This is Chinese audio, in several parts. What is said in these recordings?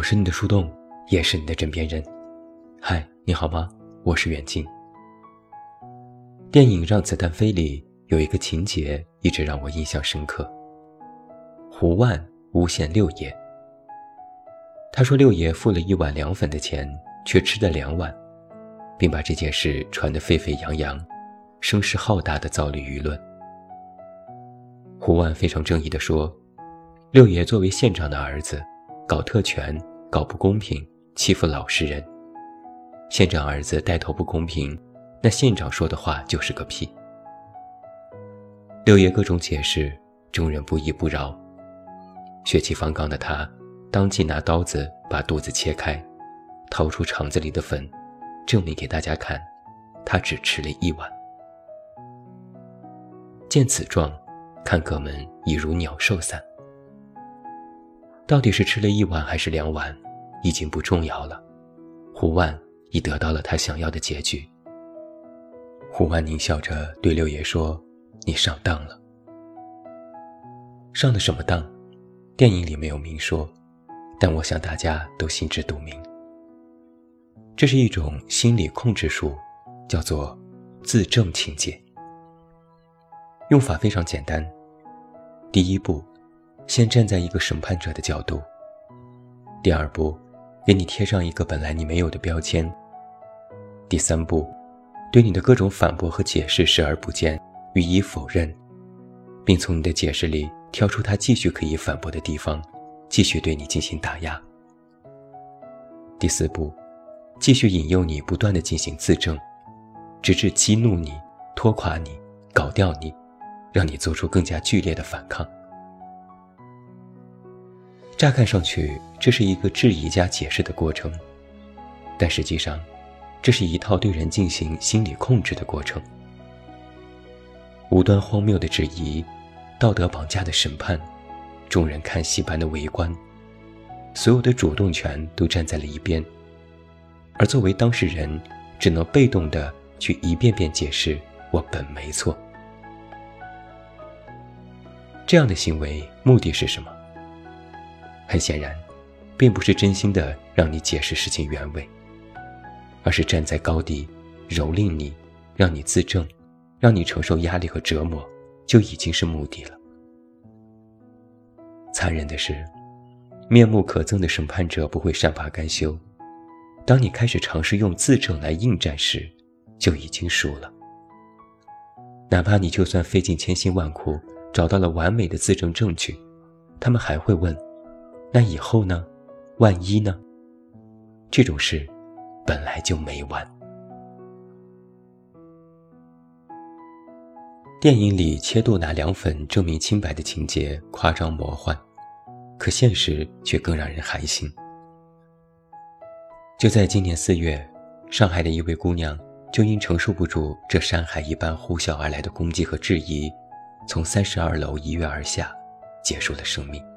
我是你的树洞，也是你的枕边人。嗨，你好吗？我是远近。电影《让子弹飞》里有一个情节一直让我印象深刻。胡万诬陷六爷，他说六爷付了一碗凉粉的钱，却吃了两碗，并把这件事传得沸沸扬扬，声势浩大的造虑舆论。胡万非常正义地说：“六爷作为县长的儿子，搞特权，搞不公平，欺负老实人。县长儿子带头不公平，那县长说的话就是个屁。”六爷各种解释，众人不依不饶。血气方刚的他，当即拿刀子把肚子切开，掏出肠子里的粉，证明给大家看，他只吃了一碗。见此状。看客们已如鸟兽散，到底是吃了一碗还是两碗，已经不重要了。胡万已得到了他想要的结局。胡万狞笑着对六爷说：“你上当了。上的什么当？电影里没有明说，但我想大家都心知肚明。这是一种心理控制术，叫做自证情节。”用法非常简单。第一步，先站在一个审判者的角度。第二步，给你贴上一个本来你没有的标签。第三步，对你的各种反驳和解释视而不见，予以否认，并从你的解释里挑出他继续可以反驳的地方，继续对你进行打压。第四步，继续引诱你不断的进行自证，直至激怒你、拖垮你、搞掉你。让你做出更加剧烈的反抗。乍看上去，这是一个质疑加解释的过程，但实际上，这是一套对人进行心理控制的过程。无端荒谬的质疑，道德绑架的审判，众人看戏般的围观，所有的主动权都站在了一边，而作为当事人，只能被动的去一遍遍解释：“我本没错。”这样的行为目的是什么？很显然，并不是真心的让你解释事情原委，而是站在高地蹂躏你，让你自证，让你承受压力和折磨，就已经是目的了。残忍的是，面目可憎的审判者不会善罢甘休，当你开始尝试用自证来应战时，就已经输了。哪怕你就算费尽千辛万苦。找到了完美的自证证据，他们还会问：“那以后呢？万一呢？”这种事本来就没完。电影里切度拿凉粉证明清白的情节夸张魔幻，可现实却更让人寒心。就在今年四月，上海的一位姑娘就因承受不住这山海一般呼啸而来的攻击和质疑。从三十二楼一跃而下，结束了生命。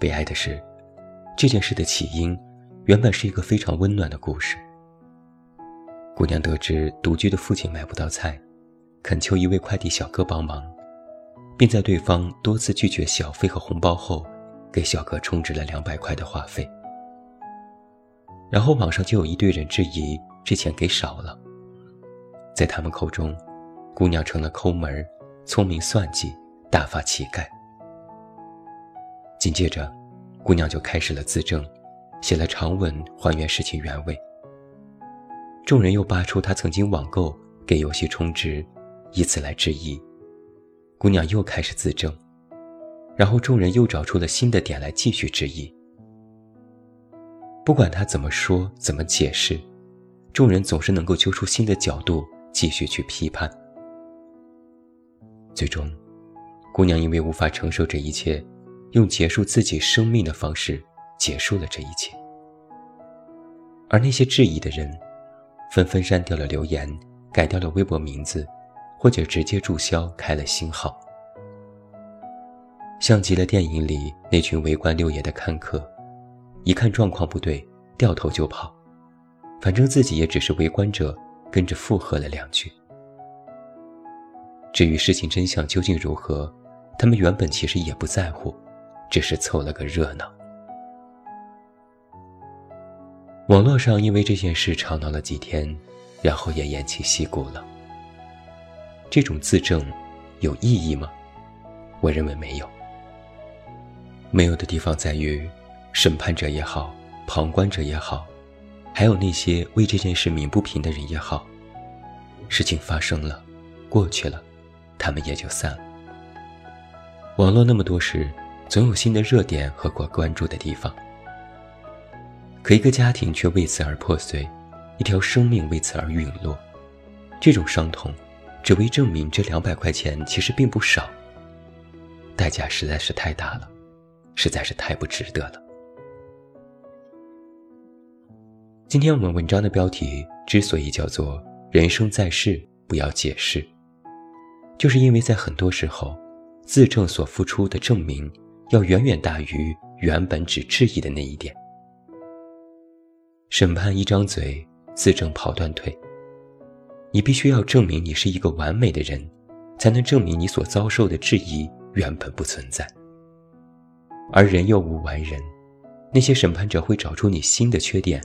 悲哀的是，这件事的起因原本是一个非常温暖的故事。姑娘得知独居的父亲买不到菜，恳求一位快递小哥帮忙，并在对方多次拒绝小费和红包后，给小哥充值了两百块的话费。然后网上就有一堆人质疑这钱给少了，在他们口中，姑娘成了抠门。聪明算计，大发乞丐。紧接着，姑娘就开始了自证，写了长文还原事情原委。众人又扒出她曾经网购给游戏充值，以此来质疑。姑娘又开始自证，然后众人又找出了新的点来继续质疑。不管她怎么说怎么解释，众人总是能够揪出新的角度继续去批判。最终，姑娘因为无法承受这一切，用结束自己生命的方式结束了这一切。而那些质疑的人，纷纷删掉了留言，改掉了微博名字，或者直接注销开了新号，像极了电影里那群围观六爷的看客，一看状况不对，掉头就跑，反正自己也只是围观者，跟着附和了两句。至于事情真相究竟如何，他们原本其实也不在乎，只是凑了个热闹。网络上因为这件事吵闹了几天，然后也偃旗息鼓了。这种自证有意义吗？我认为没有。没有的地方在于，审判者也好，旁观者也好，还有那些为这件事鸣不平的人也好，事情发生了，过去了，他们也就散了。网络那么多事，总有新的热点和可关注的地方。可一个家庭却为此而破碎，一条生命为此而陨落，这种伤痛，只为证明这两百块钱其实并不少。代价实在是太大了，实在是太不值得了。今天我们文章的标题之所以叫做“人生在世不要解释”，就是因为在很多时候，自证所付出的证明，要远远大于原本只质疑的那一点。审判一张嘴，自证跑断腿。你必须要证明你是一个完美的人，才能证明你所遭受的质疑原本不存在。而人又无完人，那些审判者会找出你新的缺点，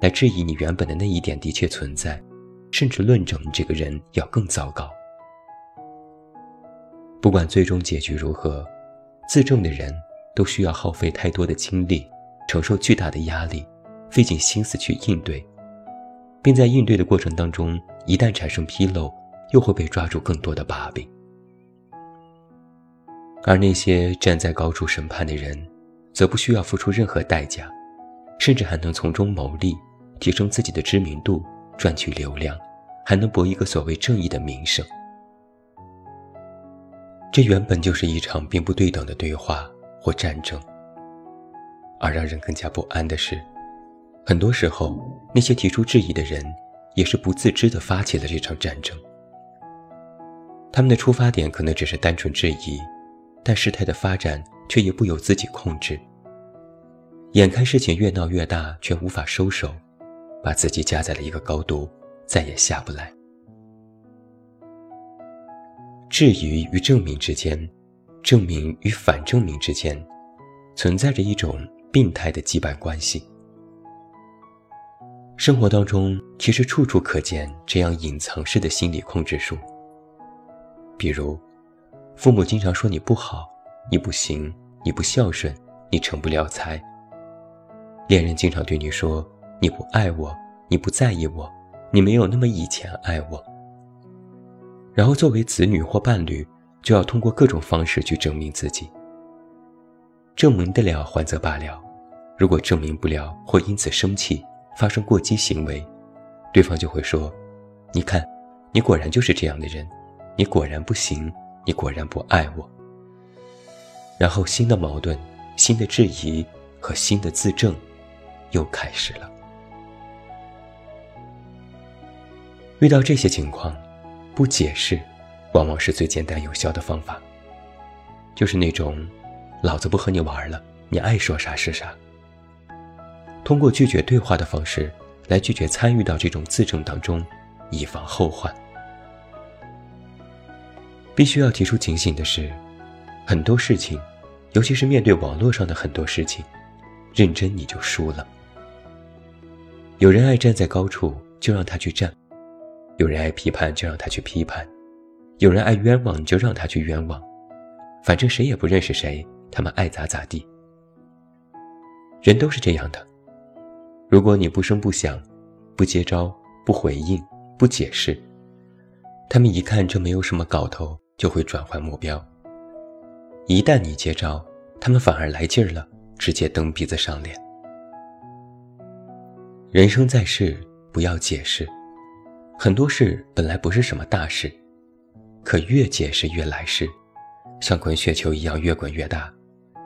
来质疑你原本的那一点的确存在，甚至论证你这个人要更糟糕。不管最终结局如何，自证的人都需要耗费太多的精力，承受巨大的压力。费尽心思去应对，并在应对的过程当中，一旦产生纰漏，又会被抓住更多的把柄。而那些站在高处审判的人，则不需要付出任何代价，甚至还能从中牟利，提升自己的知名度，赚取流量，还能博一个所谓正义的名声。这原本就是一场并不对等的对话或战争，而让人更加不安的是。很多时候，那些提出质疑的人，也是不自知地发起了这场战争。他们的出发点可能只是单纯质疑，但事态的发展却也不由自己控制。眼看事情越闹越大，却无法收手，把自己架在了一个高度，再也下不来。质疑与证明之间，证明与反证明之间，存在着一种病态的羁绊关系。生活当中其实处处可见这样隐藏式的心理控制术。比如，父母经常说你不好，你不行，你不孝顺，你成不了才；恋人经常对你说你不爱我，你不在意我，你没有那么以前爱我。然后作为子女或伴侣，就要通过各种方式去证明自己。证明得了还则罢了，如果证明不了或因此生气。发生过激行为，对方就会说：“你看，你果然就是这样的人，你果然不行，你果然不爱我。”然后新的矛盾、新的质疑和新的自证又开始了。遇到这些情况，不解释，往往是最简单有效的方法。就是那种，老子不和你玩了，你爱说啥是啥。通过拒绝对话的方式来拒绝参与到这种自证当中，以防后患。必须要提出警醒的是，很多事情，尤其是面对网络上的很多事情，认真你就输了。有人爱站在高处，就让他去站；有人爱批判，就让他去批判；有人爱冤枉，就让他去冤枉。反正谁也不认识谁，他们爱咋咋地。人都是这样的。如果你不声不响，不接招，不回应，不解释，他们一看这没有什么搞头，就会转换目标。一旦你接招，他们反而来劲儿了，直接蹬鼻子上脸。人生在世，不要解释，很多事本来不是什么大事，可越解释越来事，像滚雪球一样越滚越大，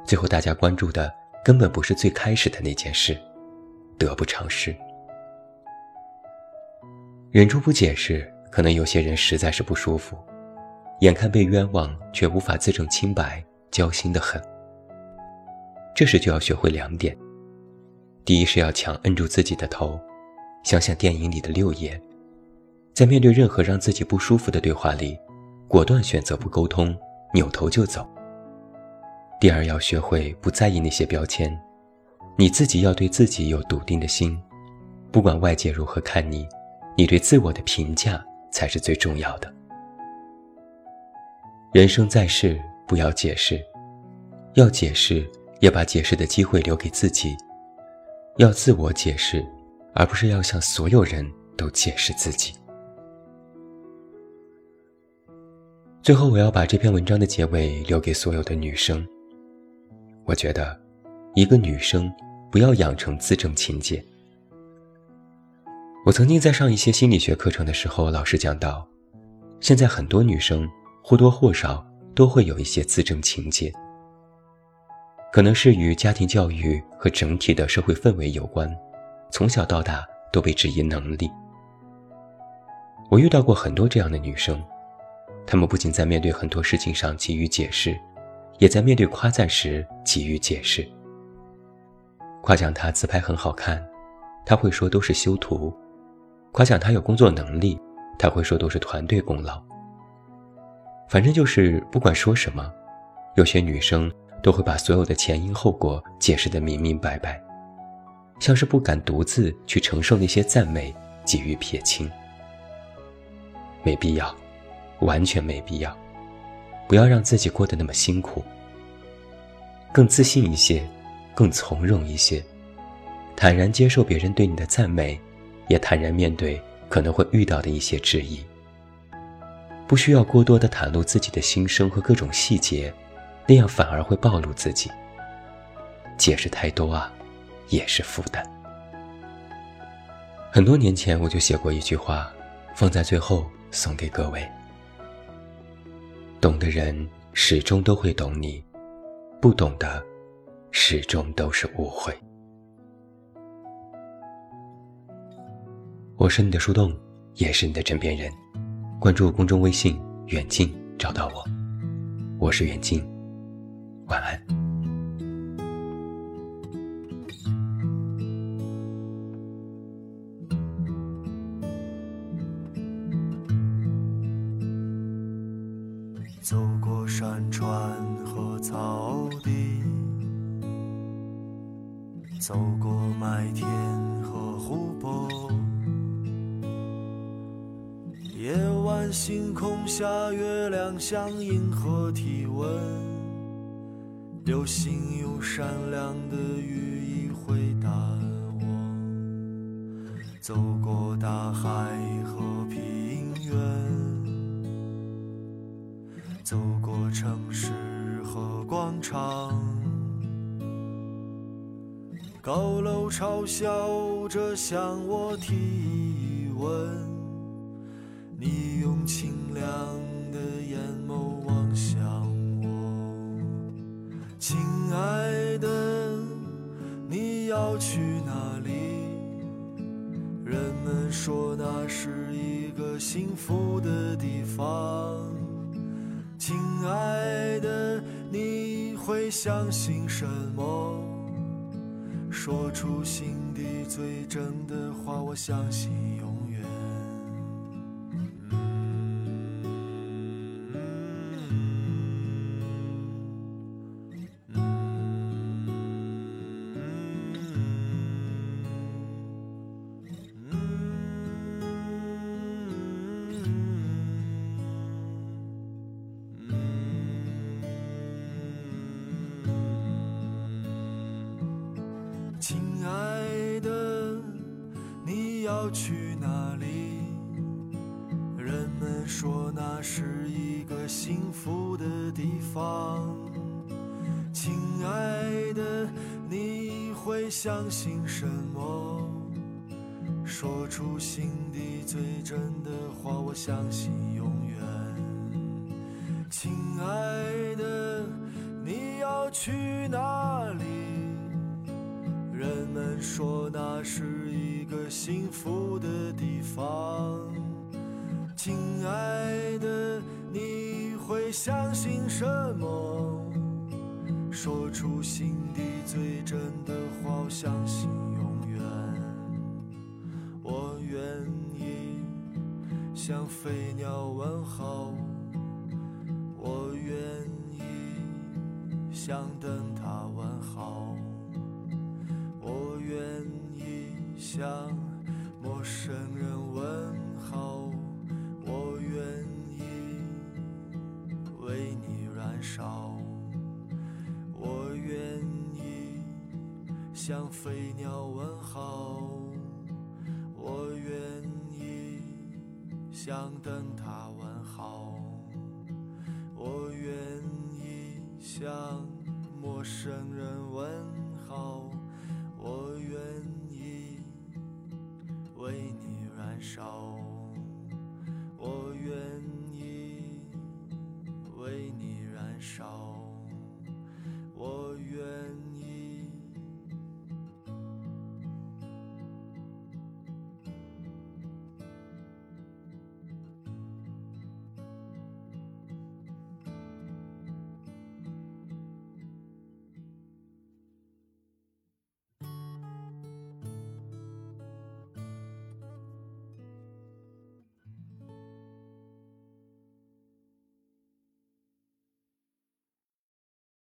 最后大家关注的根本不是最开始的那件事。得不偿失，忍住不解释，可能有些人实在是不舒服，眼看被冤枉却无法自证清白，焦心的很。这时就要学会两点：第一是要强摁住自己的头，想想电影里的六爷，在面对任何让自己不舒服的对话里，果断选择不沟通，扭头就走。第二要学会不在意那些标签。你自己要对自己有笃定的心，不管外界如何看你，你对自我的评价才是最重要的。人生在世，不要解释，要解释也把解释的机会留给自己，要自我解释，而不是要向所有人都解释自己。最后，我要把这篇文章的结尾留给所有的女生。我觉得，一个女生不要养成自证情结。我曾经在上一些心理学课程的时候，老师讲到，现在很多女生或多或少都会有一些自证情结，可能是与家庭教育和整体的社会氛围有关，从小到大都被质疑能力。我遇到过很多这样的女生。他们不仅在面对很多事情上给予解释，也在面对夸赞时给予解释。夸奖他自拍很好看，他会说都是修图；夸奖他有工作能力，他会说都是团队功劳。反正就是不管说什么，有些女生都会把所有的前因后果解释得明明白白，像是不敢独自去承受那些赞美，给予撇清。没必要。完全没必要，不要让自己过得那么辛苦。更自信一些，更从容一些，坦然接受别人对你的赞美，也坦然面对可能会遇到的一些质疑。不需要过多的袒露自己的心声和各种细节，那样反而会暴露自己。解释太多啊，也是负担。很多年前我就写过一句话，放在最后送给各位。懂的人始终都会懂你，不懂的始终都是误会。我是你的树洞，也是你的枕边人。关注公众微信“远近”，找到我。我是远近，晚安。空下，月亮像银河体温，流星用闪亮的羽翼回答我。走过大海和平原。走过城市和广场，高楼嘲笑着向我提问。你用清亮的眼眸望向我，亲爱的，你要去哪里？人们说那是一个幸福的地方。亲爱的，你会相信什么？说出心底最真的话，我相信永的地方。亲爱的，你会相信什么？说出心底最真的话，我相信永远。亲爱的，你要去哪里？人们说那是一个幸福的地方，亲爱的，你会相信什么？说出心底最真的话，相信永远。我愿意向飞鸟问候，我愿意向灯塔问好。我愿意向陌生人向飞鸟问好，我愿意向灯塔问好，我愿意向陌生人问